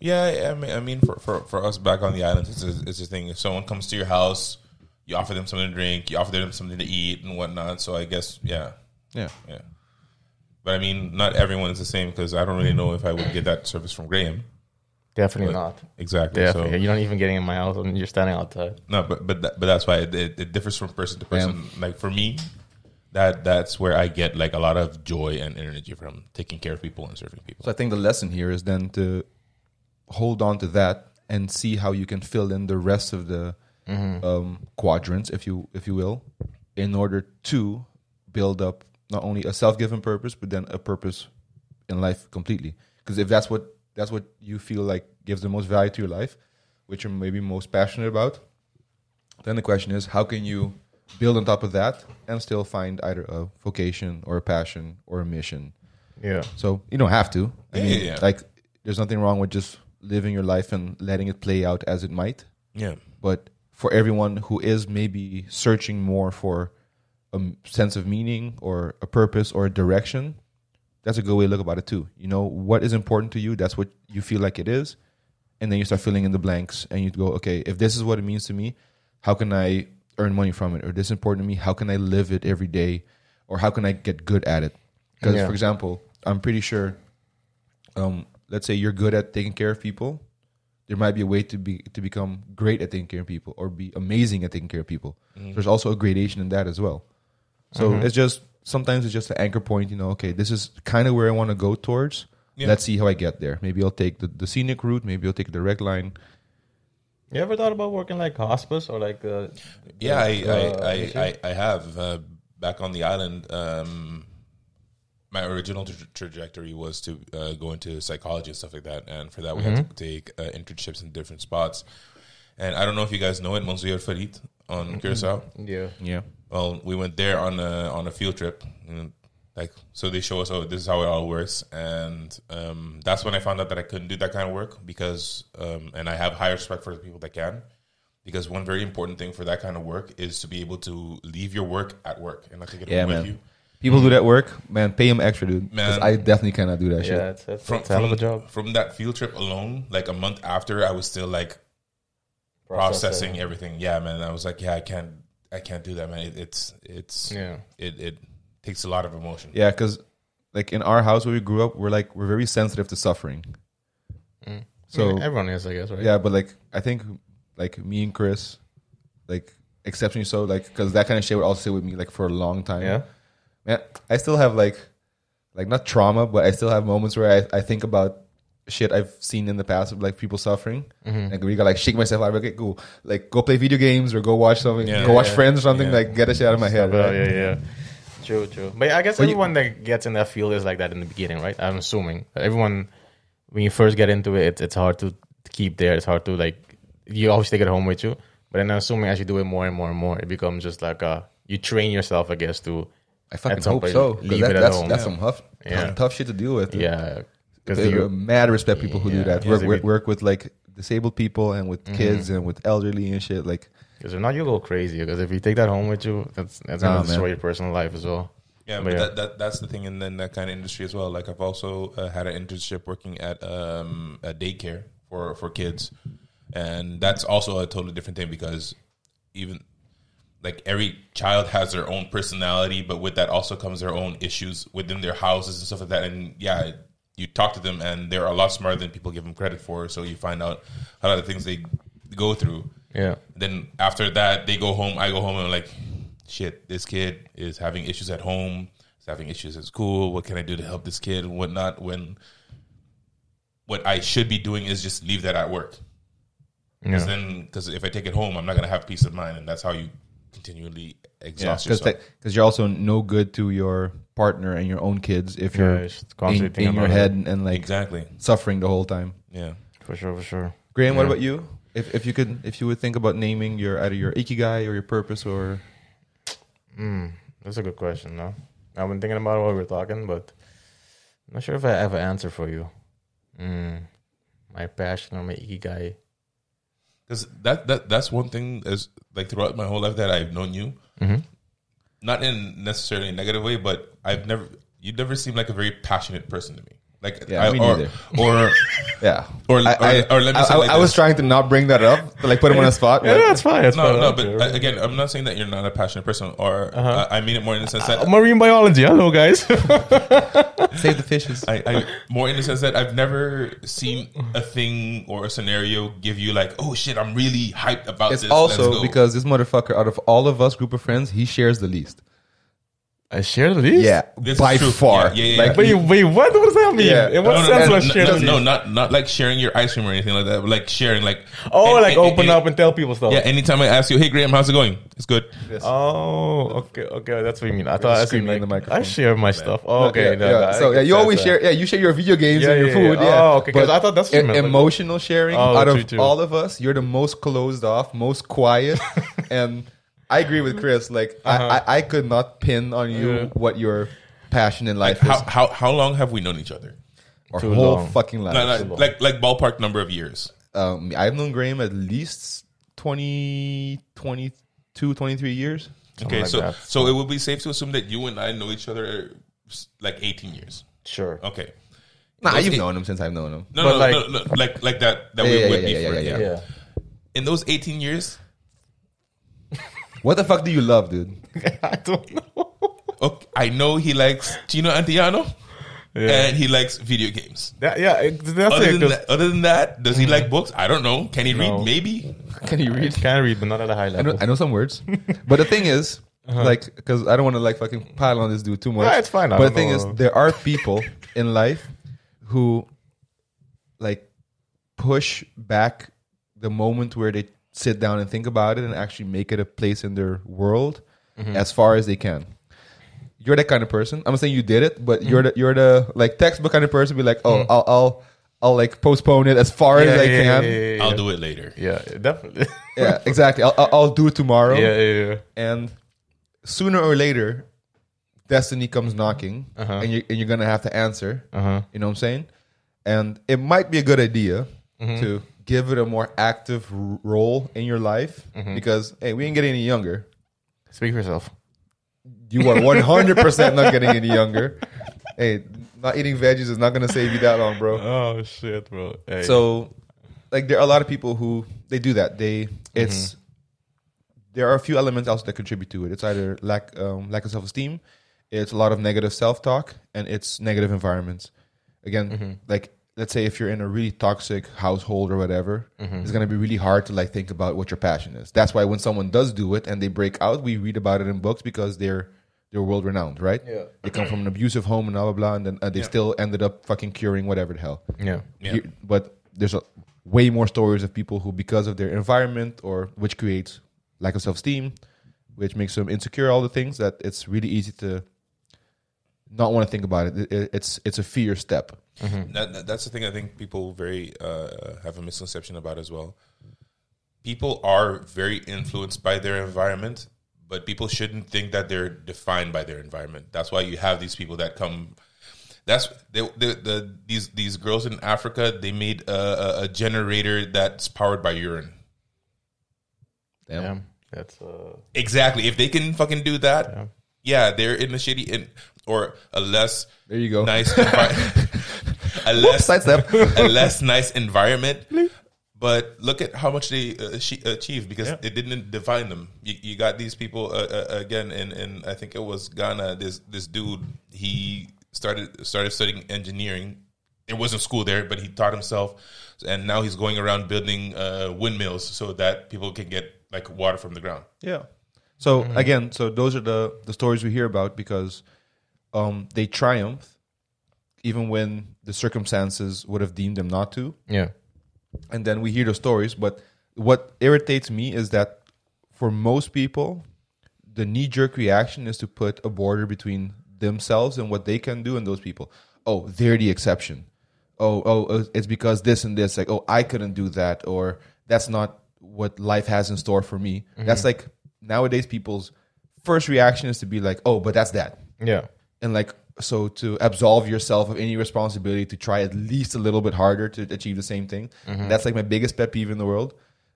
Yeah, I mean, I mean, for, for, for us back on the islands, it's a, it's a thing. If someone comes to your house, you offer them something to drink, you offer them something to eat and whatnot. So I guess, yeah, Yeah. yeah. But I mean, not everyone is the same because I don't really know if I would get that service from Graham. Definitely But- not. Exactly. Definitely. So You're not even getting in my house and you're standing outside. no, but but that, but that's why it, it, it differs from person to person. Like for me, that that's where I get like a lot of joy and energy from taking care of people and serving people. So I think the lesson here is then to hold on to that and see how you can fill in the rest of the um, quadrants, if you if you will, in order to build up not only a self-given purpose, but then a purpose in life completely. Because if that's what that's what you feel like gives the most value to your life, which you're maybe most passionate about, then the question is how can you build on top of that and still find either a vocation or a passion or a mission Yeah. so you don't have to. I Yeah, mean, yeah, yeah. like there's nothing wrong with just living your life and letting it play out as it might. yeah, But for everyone who is maybe searching more for a sense of meaning or a purpose or a direction, that's a good way to look about it too. You know what is important to you. That's what you feel like it is, and then you start filling in the blanks, and you go, okay, if this is what it means to me, how can I earn money from it? Or this is important to me, how can I live it every day? Or how can I get good at it? Because, Yeah. for example, I'm pretty sure, um, let's say you're good at taking care of people, there might be a way to be to become great at taking care of people or be amazing at taking care of people. There's also a gradation in that as well. So it's just sometimes it's just an anchor point. You know, okay, this is kind of where I want to go towards. Yeah. Let's see how I get there. Maybe I'll take the, the scenic route. Maybe I'll take a direct line. You ever thought about working like hospice or like uh, yeah. I uh, I, mission? I, I, I have uh, back on the island. Um, my original tra- trajectory was to uh, go into psychology and stuff like that, and for that we had to take uh, internships in different spots. And I don't know if you guys know it, Monsieur Verriet on Curacao. Yeah. Yeah. Well, we went there on a on a field trip. And like, so they show us, oh, this is how it all works, and um, that's when I found out that I couldn't do that kind of work because, um, and I have high respect for the people that can, because one very important thing for that kind of work is to be able to leave your work at work and not take it Yeah, home man. with you. People do that work, man. Pay them extra, dude. Because Man. I definitely cannot do that shit. Yeah, it's, it's, From, a hell of a job. from that field trip alone, like a month after, I was still like processing everything. Yeah, man. I was like, yeah, I can't, I can't do that, man. It, it's, it's, Yeah. it, it takes a lot of emotion. Yeah, because like in our house where we grew up, we're like we're very sensitive to suffering. Mm. So Yeah, everyone is, I guess, right? yeah, but like I think like me and Chris, like exceptionally so, like because that kind of shit would also stay with me like for a long time. Yeah. man, I still have like like not trauma, but I still have moments where I, I think about shit I've seen in the past of like people suffering, Mm-hmm. and we got like shake myself out. Okay, cool. Like go play video games or go watch something, Yeah. go watch Yeah. Friends or something. Yeah. Like get that shit out of my head. Well, right? yeah, yeah. True, true. But I guess But you- that gets in that field is like that in the beginning, right? I'm assuming everyone when you first get into it, it's, it's hard to keep there. It's hard to like you obviously take it home with you. But then I'm assuming as you do it more and more and more, it becomes just like uh you train yourself, I guess, to I fucking hope point so. 'cause leave that- it at that's home. that's Yeah. some tough, Yeah. tough shit to deal with. yeah, because Because you mad respect people who do that. Work, work, work with like disabled people and with kids and with elderly and shit. Like because if not you go crazy. Because if you take that home with you, that's that's Nah, gonna destroy man. your personal life as well. Yeah, But but yeah. That, that that's the thing in, then that kind of industry as well. Like I've also uh, had an internship working at um, a daycare for for kids, and that's also a totally different thing because even like every child has their own personality, but with that also comes their own issues within their houses and stuff like that. And yeah, you talk to them, and they're a lot smarter than people give them credit for. So you find out a lot of things they go through. Yeah, Then after that, they go home. I go home and I'm like, shit, this kid is having issues at home. He's having issues at school. What can I do to help this kid and whatnot? When what I should be doing is just leave that at work. Because yeah. then, because if I take it home, I'm not gonna have peace of mind, and that's how you continually exhaust because yourself. because you're also no good to your partner and your own kids if Yeah, you're it's constantly in, thinking in your head it. and like exactly. suffering the whole time. Yeah. for sure, for sure. Graham, what about you? If if you could if you would think about naming your either your ikigai or your purpose or Mm, that's a good question. No, I've been thinking about it while we were talking, but I'm not sure if I have an answer for you. Mm, my passion or my ikigai. Because that, that that's one thing is like throughout my whole life that I've known you, Mhm. Not in necessarily a negative way, but I've never you never seemed like a very passionate person to me. Like Yeah, I, me or, neither. or [LAUGHS] yeah. Or- I, or- I, or let me I, say it like I was trying to not bring that up, to like put him on a spot. Yeah, that's fine. That's no, fine. no. But don't care. again, I'm not saying that you're not a passionate person, or Uh-huh. uh, I mean it more in the sense that Uh, marine biology. Hello, guys. [LAUGHS] save the fishes. I, I more in the sense that I've never seen a thing or a scenario give you like, oh shit, I'm really hyped about It's this. Let's also go. because this motherfucker, out of all of us group of friends, he shares the least. I share the least. Yeah, This is by true. far. Yeah, yeah, yeah. Like, Wait, wait. What? What does that mean? Yeah. In what no, no, sense no, was no, share no, the no, not not like sharing your ice cream or anything like that, but like sharing like Oh, an- like an- open any- up and tell people stuff. Yeah, anytime I ask you, hey Graham, how's it going? It's good. Oh, okay, okay. That's what you mean. I thought I screaming like, in the microphone. I share my stuff. Oh, okay. yeah, no, yeah. no, so yeah, you always that. share. Yeah, you share your video games Yeah, and your yeah, food. yeah. Yeah. Oh, okay, 'cause But I thought that's what you meant, like- emotional sharing. Oh, out of all of us, you're the most closed off, most quiet, [LAUGHS] and I agree with Chris. Like Uh-huh. I, I, I could not pin on you Yeah. what your passion in Like life how is. how how long have we known each other? Our Too whole long. fucking life. Like, like like like ballpark number of years. um, I've known Graham at least 20, 22, 23 years. Okay, like so that. so it would be safe to assume that you and I know each other like 18 years. Sure. Okay. Nah, Those you've eight- known him since I've known him. No, But no, like- no, no, like like that that Yeah, we yeah, would yeah, be yeah, friends. yeah, yeah. Yeah. In those 18 years, What the fuck do you love, dude? [LAUGHS] I don't know. okay, I know he likes Chino Antiano Yeah. and he likes video games. That, yeah, it- that's Other it. than, 'cause that, other than that, does he mm. like books? I don't know. Can he No. read? Maybe. Can you read? [LAUGHS] Can read, but not at a high I level. know, I know some words, [LAUGHS] but the thing is, uh-huh. like, because I don't want to like fucking pile on this dude too much. Yeah, it's fine. I But the thing know. is, there are people in life who like push back the moment where they sit down and think about it and actually make it a place in their world Mm-hmm. as far as they can. You're that kind of person. I'm not saying you did it, but Mm-hmm. you're the you're the like textbook kind of person. Be like, oh, I'll, I'll I'll like postpone it as far as I can. Yeah, yeah, yeah, I'll do it later. Yeah, definitely. [LAUGHS] Yeah, exactly. I'll, I'll I'll do it tomorrow. yeah, yeah, yeah. And sooner or later, destiny comes knocking, Uh-huh. and you and you're gonna have to answer. Uh-huh. You know what I'm saying? And it might be a good idea Mm-hmm. to give it a more active role in your life Mm-hmm. because hey, we ain't getting any younger. Speak for yourself. You are [LAUGHS] 100 percent not getting any younger. Hey, not eating veggies is not gonna save you that long, bro. Oh shit, bro. Hey. So, like, there are a lot of people who they do that. They it's there are a few elements also that contribute to it. It's either lack um, lack of self esteem, it's a lot of negative self talk, and it's negative environments. Again, like let's say if you're in a really toxic household or whatever, it's gonna be really hard to like think about what your passion is. That's why when someone does do it and they break out, we read about it in books because they're they're world renowned, right? Yeah. They come from an abusive home and blah blah blah, and then uh, they still ended up fucking curing whatever the hell. yeah. Yeah. You- but there's a way more stories of people who, because of their environment or which creates lack of self esteem, which makes them insecure, all the things that it's really easy to not want to think about it. It- it- It's it's a fear step. That, that- that's the thing I think people very uh, have a misconception about as well. People are very influenced by their environment, but people shouldn't think that they're defined by their environment. That's why you have these people that come. That's they, the, the these these girls in Africa. They made a, a, a generator that's powered by urine. Damn. Damn. That's uh Exactly. If they can fucking do that, Yeah. yeah, they're in the shitty in, or a less There you go. nice [LAUGHS] envi- a less Sidestep. a less nice environment. But look at how much they uh, achieved because it didn't define them. You, you got these people uh, uh, again, and in I think it was Ghana. This this dude he started started studying engineering. It wasn't school there, but he taught himself, and now he's going around building uh, windmills so that people can get like water from the ground. Yeah. So again, so those are the the stories we hear about because um, they triumph even when the circumstances would have deemed them not to. yeah. and then we hear the stories. But what irritates me is that for most people, the knee jerk reaction is to put a border between themselves and what they can do and those people. Oh, they're the exception. Oh, oh, uh, it's because this and this. Like, oh, I couldn't do that, or that's not what life has in store for me. That's like nowadays people's first reaction is to be like, oh, but that's that Yeah. And like so to absolve yourself of any responsibility to try at least a little bit harder to achieve the same thing. Mm-hmm. That's like my biggest pet peeve in the world.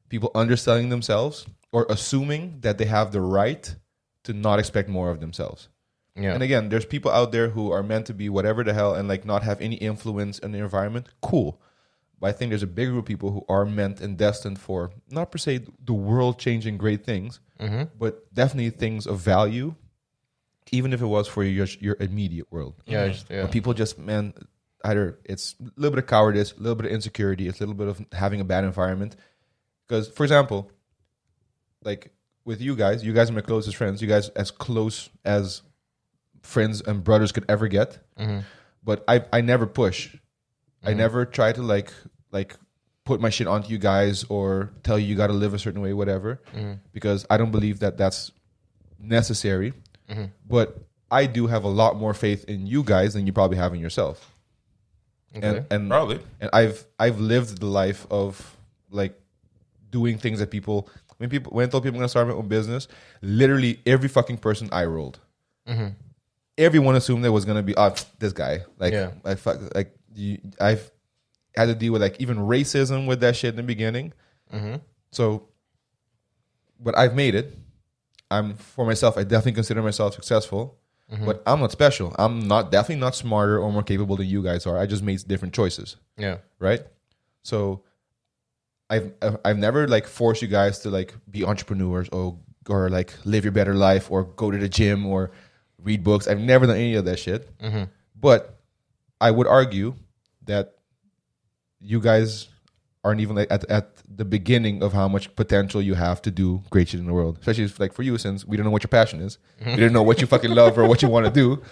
People underselling themselves or assuming that they have the right to not expect more of themselves. Yeah. and again there's people out there who are meant to be whatever the hell and like not have any influence in the environment. Cool. But i think there's a big group of people who are meant and destined for not per se the world changing great things mm-hmm. but definitely things of value even if it was for your your immediate world. yeah. just- yeah. But people just man, either it's a little bit of cowardice, a little bit of insecurity, it's a little bit of having a bad environment. Because, for example, like with you guys, you guys are my closest friends. You guys as close as friends and brothers could ever get. Mm-hmm. But I I never push. I mm-hmm. never try to like like put my shit onto you guys or tell you you got to live a certain way, whatever. Mm-hmm. Because I don't believe that that's necessary. Mm-hmm. But I do have a lot more faith in you guys than you probably have in yourself. Okay. And and Probably. and I've I've lived the life of like doing things that people when people when I told people I'm gonna start my own business, literally every fucking person I rolled. Mm-hmm. Everyone assumed there was gonna be oh this guy like Yeah. I fuck like you, I've had to deal with like even racism with that shit in the beginning. Mm-hmm. So, but I've made it. I'm for myself. I definitely consider myself successful, mm-hmm. but I'm not special. I'm not definitely not smarter or more capable than you guys are. I just made different choices yeah. right? So I've I've never like forced you guys to like be entrepreneurs or or like live your better life or go to the gym or read books. I've never done any of that shit. Mm-hmm. But I would argue that you guys aren't even like at at the beginning of how much potential you have to do great shit in the world. Especially if, like for you, since we don't know what your passion is, we don't know what you fucking love or what you want to do.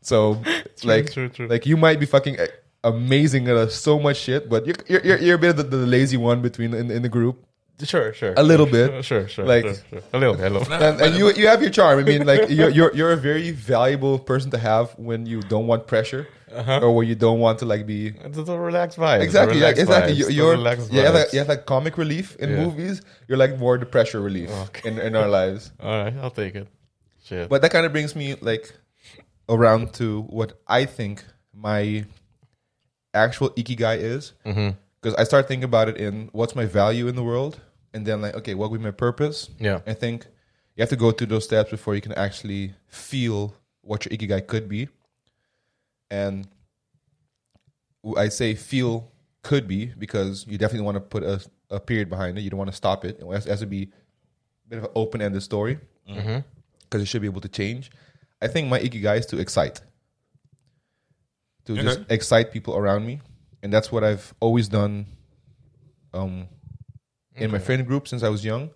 So like true, true. like you might be fucking amazing at so much shit, but you're you're, you're, you're a bit of the, the lazy one between in, in the group. Sure, sure. A little sure, bit. Sure, sure. Like- sure, sure. a little bit. A little bit. and, and you you have your charm. I mean, like you're you're, you're a very valuable person to have when you don't want pressure Uh-huh. or when you don't want to like be It's a relaxed vibe. exactly like, exactly. You, you're relaxed you have, like, vibes. you have like comic relief in Yeah. movies. You're like more the pressure relief in in our lives. [LAUGHS] All right, I'll take it. Shit. But that kind of brings me like around to what I think my actual ikigai is. mm-hmm. Because I start thinking about it in what's my value in the world, and then like, okay, what would be my purpose? Yeah. I think you have to go through those steps before you can actually feel what your ikigai could be. And I say feel could be because you definitely want to put a, a period behind it. You don't want to stop it. It has, it has to be a bit of an open ended story Mm-hmm. because it should be able to change. I think my ikigai is to excite, to just excite people around me, and that's what I've always done. Um, in my friend group since I was young.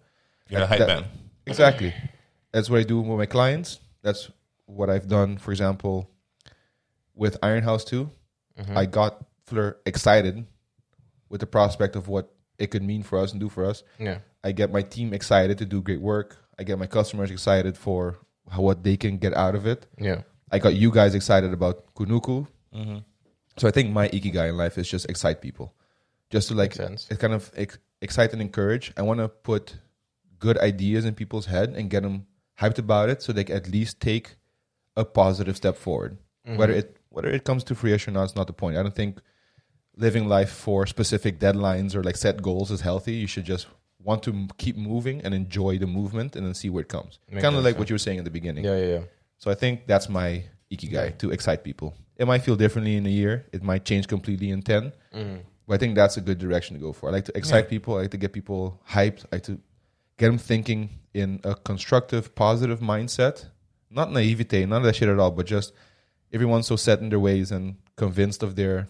You're a hype That- man. Exactly, that's what I do with my clients. That's what I've done, for example, with Iron House too. Mm-hmm. I got Fleur excited with the prospect of what it could mean for us and do for us. Yeah. I get my team excited to do great work. I get my customers excited for how, what they can get out of it. Yeah. I got you guys excited about Kunuku. Mm-hmm. So I think my ikigai in life is just excite people, just to like it kind of ex- excite and encourage. I want to put good ideas in people's head and get them hyped about it, so they can at least take a positive step forward. Mm-hmm. Whether it whether it comes to fruition or not is not the point. I don't think living life for specific deadlines or like set goals is healthy. You should just want to m- keep moving and enjoy the movement and then see where it comes. Kind of like yeah. what you were saying in the beginning. Yeah, yeah, yeah. So I think that's my ikigai to excite people. It might feel differently in a year. It might change completely in 10. Mm-hmm. But I think that's a good direction to go for. I like to excite people. I like to get people hyped. I like to get them thinking in a constructive, positive mindset. Not naivete, none of that shit at all, but just everyone's so set in their ways and convinced of their,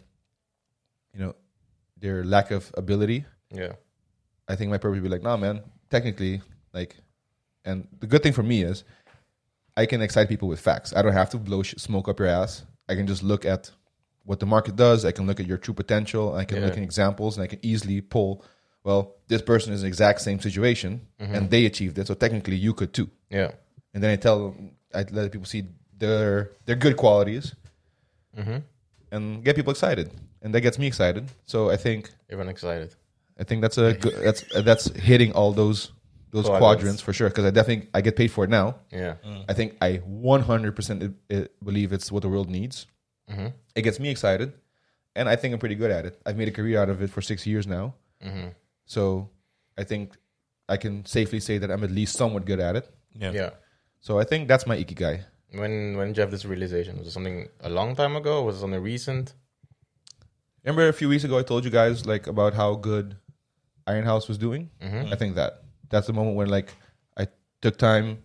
you know, their lack of ability. Yeah. I think my purpose would be like, nah, man, technically, like, and the good thing for me is I can excite people with facts. I don't have to blow sh- smoke up your ass. I can just look at what the market does. I can look at your true potential. I can Yeah. look at examples and I can easily pull, well, this person is in the exact same situation and they achieved it. So technically you could too. Yeah. And then I tell, I let people see their, their good qualities Mm-hmm. and get people excited. And that gets me excited. So I think Everyone excited. I think that's a good, that's that's hitting all those those Quadrants. quadrants, for sure. Because I definitely I get paid for it now. Yeah. I think I 100 percent believe it's what the world needs. Mm-hmm. It gets me excited, and I think I'm pretty good at it. I've made a career out of it for six years now, Mm-hmm. so I think I can safely say that I'm at least somewhat good at it. Yeah. Yeah. So I think that's my ikigai. When when did you have this realization? Was it something a long time ago? Was it something recent? Remember a few weeks ago I told you guys like about how good Iron House was doing. Mm-hmm. I think that that's the moment when like I took time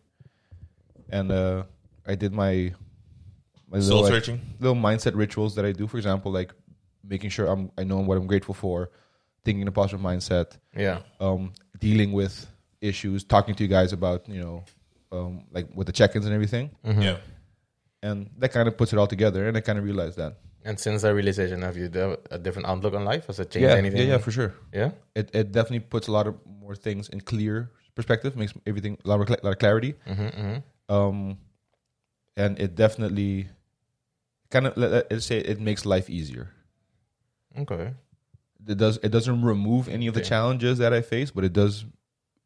and uh I did my my Soul little, like, little mindset rituals that I do. For example, like making sure I'm I know what I'm grateful for, thinking in a positive mindset, Yeah. um, dealing with issues, talking to you guys about you know um, like with the check-ins and everything, Mm-hmm. Yeah. and that kind of puts it all together. And I kind of realized that. And since that realization, have you developed a different outlook on life? Has it changed Yeah, anything? yeah, yeah, for sure. Yeah? It it definitely puts a lot of more things in clear perspective, makes everything a lot of, cla- lot of clarity. Mm-hmm, mm-hmm. um, and it definitely kind of let, let's say it makes life easier. Okay. It does it doesn't remove any of the Okay. challenges that I face, but it does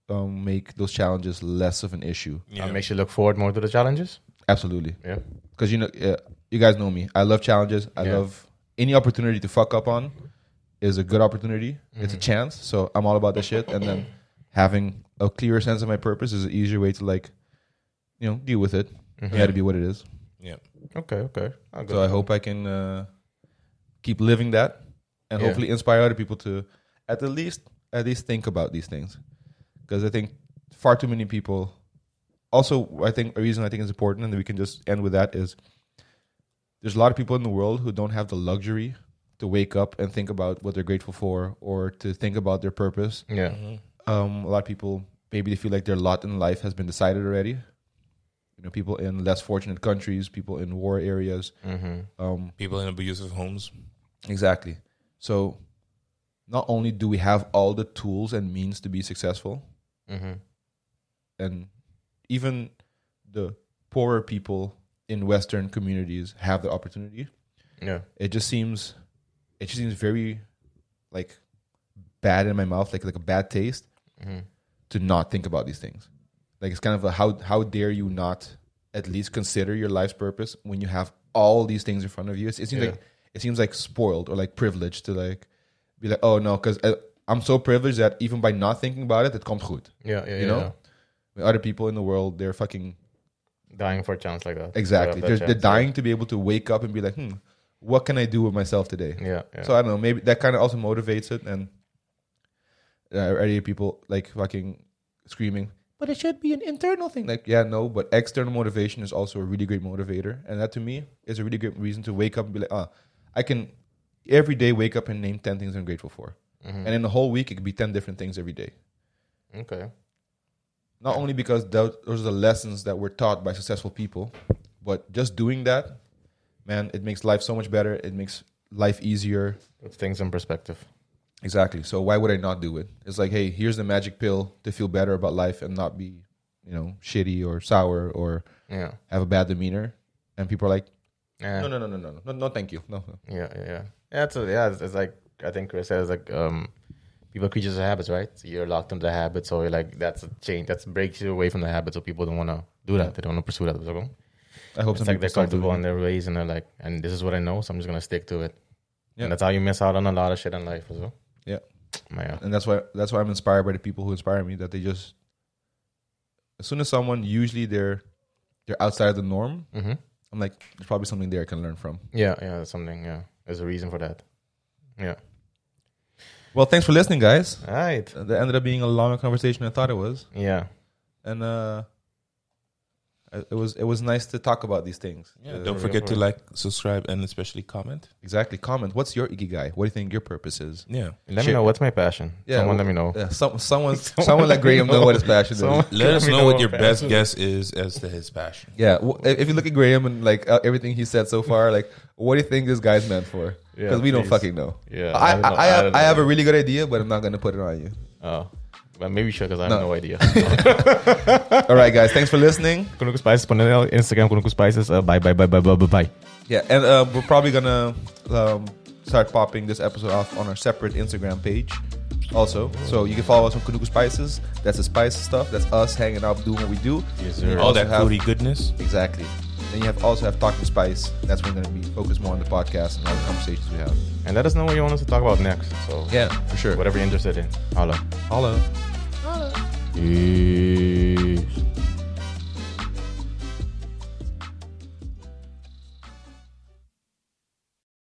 um, make those challenges less of an issue. Yeah. That makes you look forward more to the challenges? Absolutely, Yeah. because you know uh, you guys know me. I love challenges. I Yeah. love any opportunity to fuck up on is a good opportunity. It's a Mm-hmm. chance. So I'm all about that shit. And then [COUGHS] having a clearer sense of my purpose is an easier way to like, you know, deal with it. Mhm. It had to be what it is. Okay, okay. So I hope I can uh, keep living that, and Yeah. hopefully inspire other people to at the least at least think about these things, because I think far too many people. Also, I think a reason I think is important, and we can just end with that is there's a lot of people in the world who don't have the luxury to wake up and think about what they're grateful for, or to think about their purpose. Yeah. Mm-hmm. Um, a lot of people maybe they feel like their lot in life has been decided already. You know, people in less fortunate countries, people in war areas. Mm-hmm. Um, People in abusive homes. Exactly. So not only do we have all the tools and means to be successful, Mm-hmm. and even the poorer people in Western communities have the opportunity. Yeah. It just seems, it just seems very, like, bad in my mouth, like like a bad taste, Mm-hmm. to not think about these things. Like it's kind of a how how dare you not at least consider your life's purpose when you have all these things in front of you? It, it seems Yeah. like it seems like spoiled or like privileged to like be like, oh no, because I'm so privileged that even by not thinking about it, it komt goed. Yeah. Yeah. You yeah, know? With other people in the world, they're fucking dying for a chance like that. exactly. Yeah, They're, they're dying to be able to wake up and be like, hmm, what can I do with myself today? Yeah. Yeah. So I don't know. Maybe that kind of also motivates it, and uh, I hear people like fucking screaming. But it should be an internal thing. Like, yeah, no, but external motivation is also a really great motivator, and that to me is a really great reason to wake up and be like, ah, I can every day wake up and name ten things I'm grateful for, Mhm. and in the whole week it could be ten different things every day. okay. Not only because those, those are the lessons that were taught by successful people, but just doing that, man, it makes life so much better. It makes life easier. Puts things in perspective. Exactly. So why would I not do it? It's like, hey, here's the magic pill to feel better about life and not be, you know, shitty or sour or Yeah. have a bad demeanor. And people are like, Yeah. no, no, no, no, no, no, no, thank you, no. no. Yeah, yeah, yeah. It's, a, yeah, it's, it's like I think Chris says like um, people are creatures of habits, right? So you're locked into the habit, so you're like that's a change that breaks you away from the habit. So people don't want to do that. They don't want to pursue that. So I hope it's like they're comfortable in their ways, and they're like, and this is what I know, so I'm just gonna stick to it. Yeah. And that's how you miss out on a lot of shit in life as well. And that's why that's why I'm inspired by the people who inspire me. That they just, as soon as someone usually they're they're outside of the norm, hmm I'm like, there's probably something there I can learn from. Yeah, yeah. That's something. Yeah, there's a reason for that. Yeah. Well, thanks for listening, guys. All right. That ended up being a longer conversation than I thought it was, Yeah. and uh, it was it was nice to talk about these things. Yeah, Uh, don't forget to like, subscribe, and especially comment. exactly. Comment. What's your ikigai? What do you think your purpose is? Yeah. Let Shit. me know what's my passion. Yeah, Someone well, let me know. Yeah, some, [LAUGHS] someone, someone let Graham know what his passion Someone- is. Let Let us know know what what your best guess is as to his passion. Yeah, w- if you look at Graham and like uh, everything he said so far, like, what do you think this guy's meant for? Yeah, Because we don't fucking know. Yeah. I, don't I, I, have, don't I have a really good idea, but I'm not gonna put it on you. Oh. But maybe you should because I have No. no, idea. [LAUGHS] All right, guys, thanks for listening. Kunuku Spices, panel, Instagram Kunuku Spices. Uh, bye, bye, bye, bye, bye, bye, bye. Yeah, and uh, we're probably gonna um, start popping this episode off on our separate Instagram page. Also, so you can follow us on Kunuku Spices. That's the spice stuff. That's us hanging out, doing what we do. Yes, sir. All that have- foodie goodness. Exactly. Then you have also have talking spice. That's when we're gonna be focused more on the podcast and all the conversations we have. And let us know what you want us to talk about next. So, Yeah, for sure. whatever you're interested in. Holla. Hello. Isso.